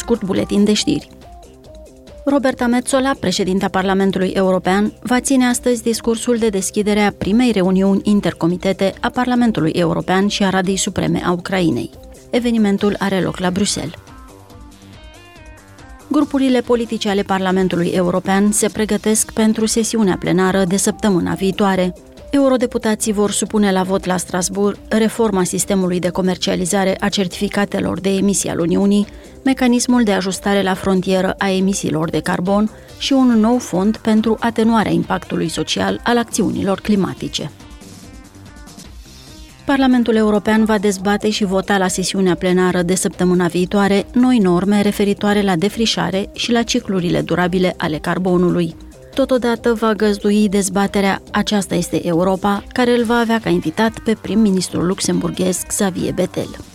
scurt buletin de știri. Roberta Metzola, președinta Parlamentului European, va ține astăzi discursul de deschidere a primei reuniuni intercomitete a Parlamentului European și a Radei Supreme a Ucrainei. Evenimentul are loc la Bruxelles. Grupurile politice ale Parlamentului European se pregătesc pentru sesiunea plenară de săptămâna viitoare. Eurodeputații vor supune la vot la Strasbourg reforma sistemului de comercializare a certificatelor de emisie al Uniunii, mecanismul de ajustare la frontieră a emisiilor de carbon și un nou fond pentru atenuarea impactului social al acțiunilor climatice. Parlamentul European va dezbate și vota la sesiunea plenară de săptămâna viitoare noi norme referitoare la defrișare și la ciclurile durabile ale carbonului. Totodată va găzdui dezbaterea Aceasta este Europa, care îl va avea ca invitat pe prim-ministrul luxemburghez Xavier Bettel.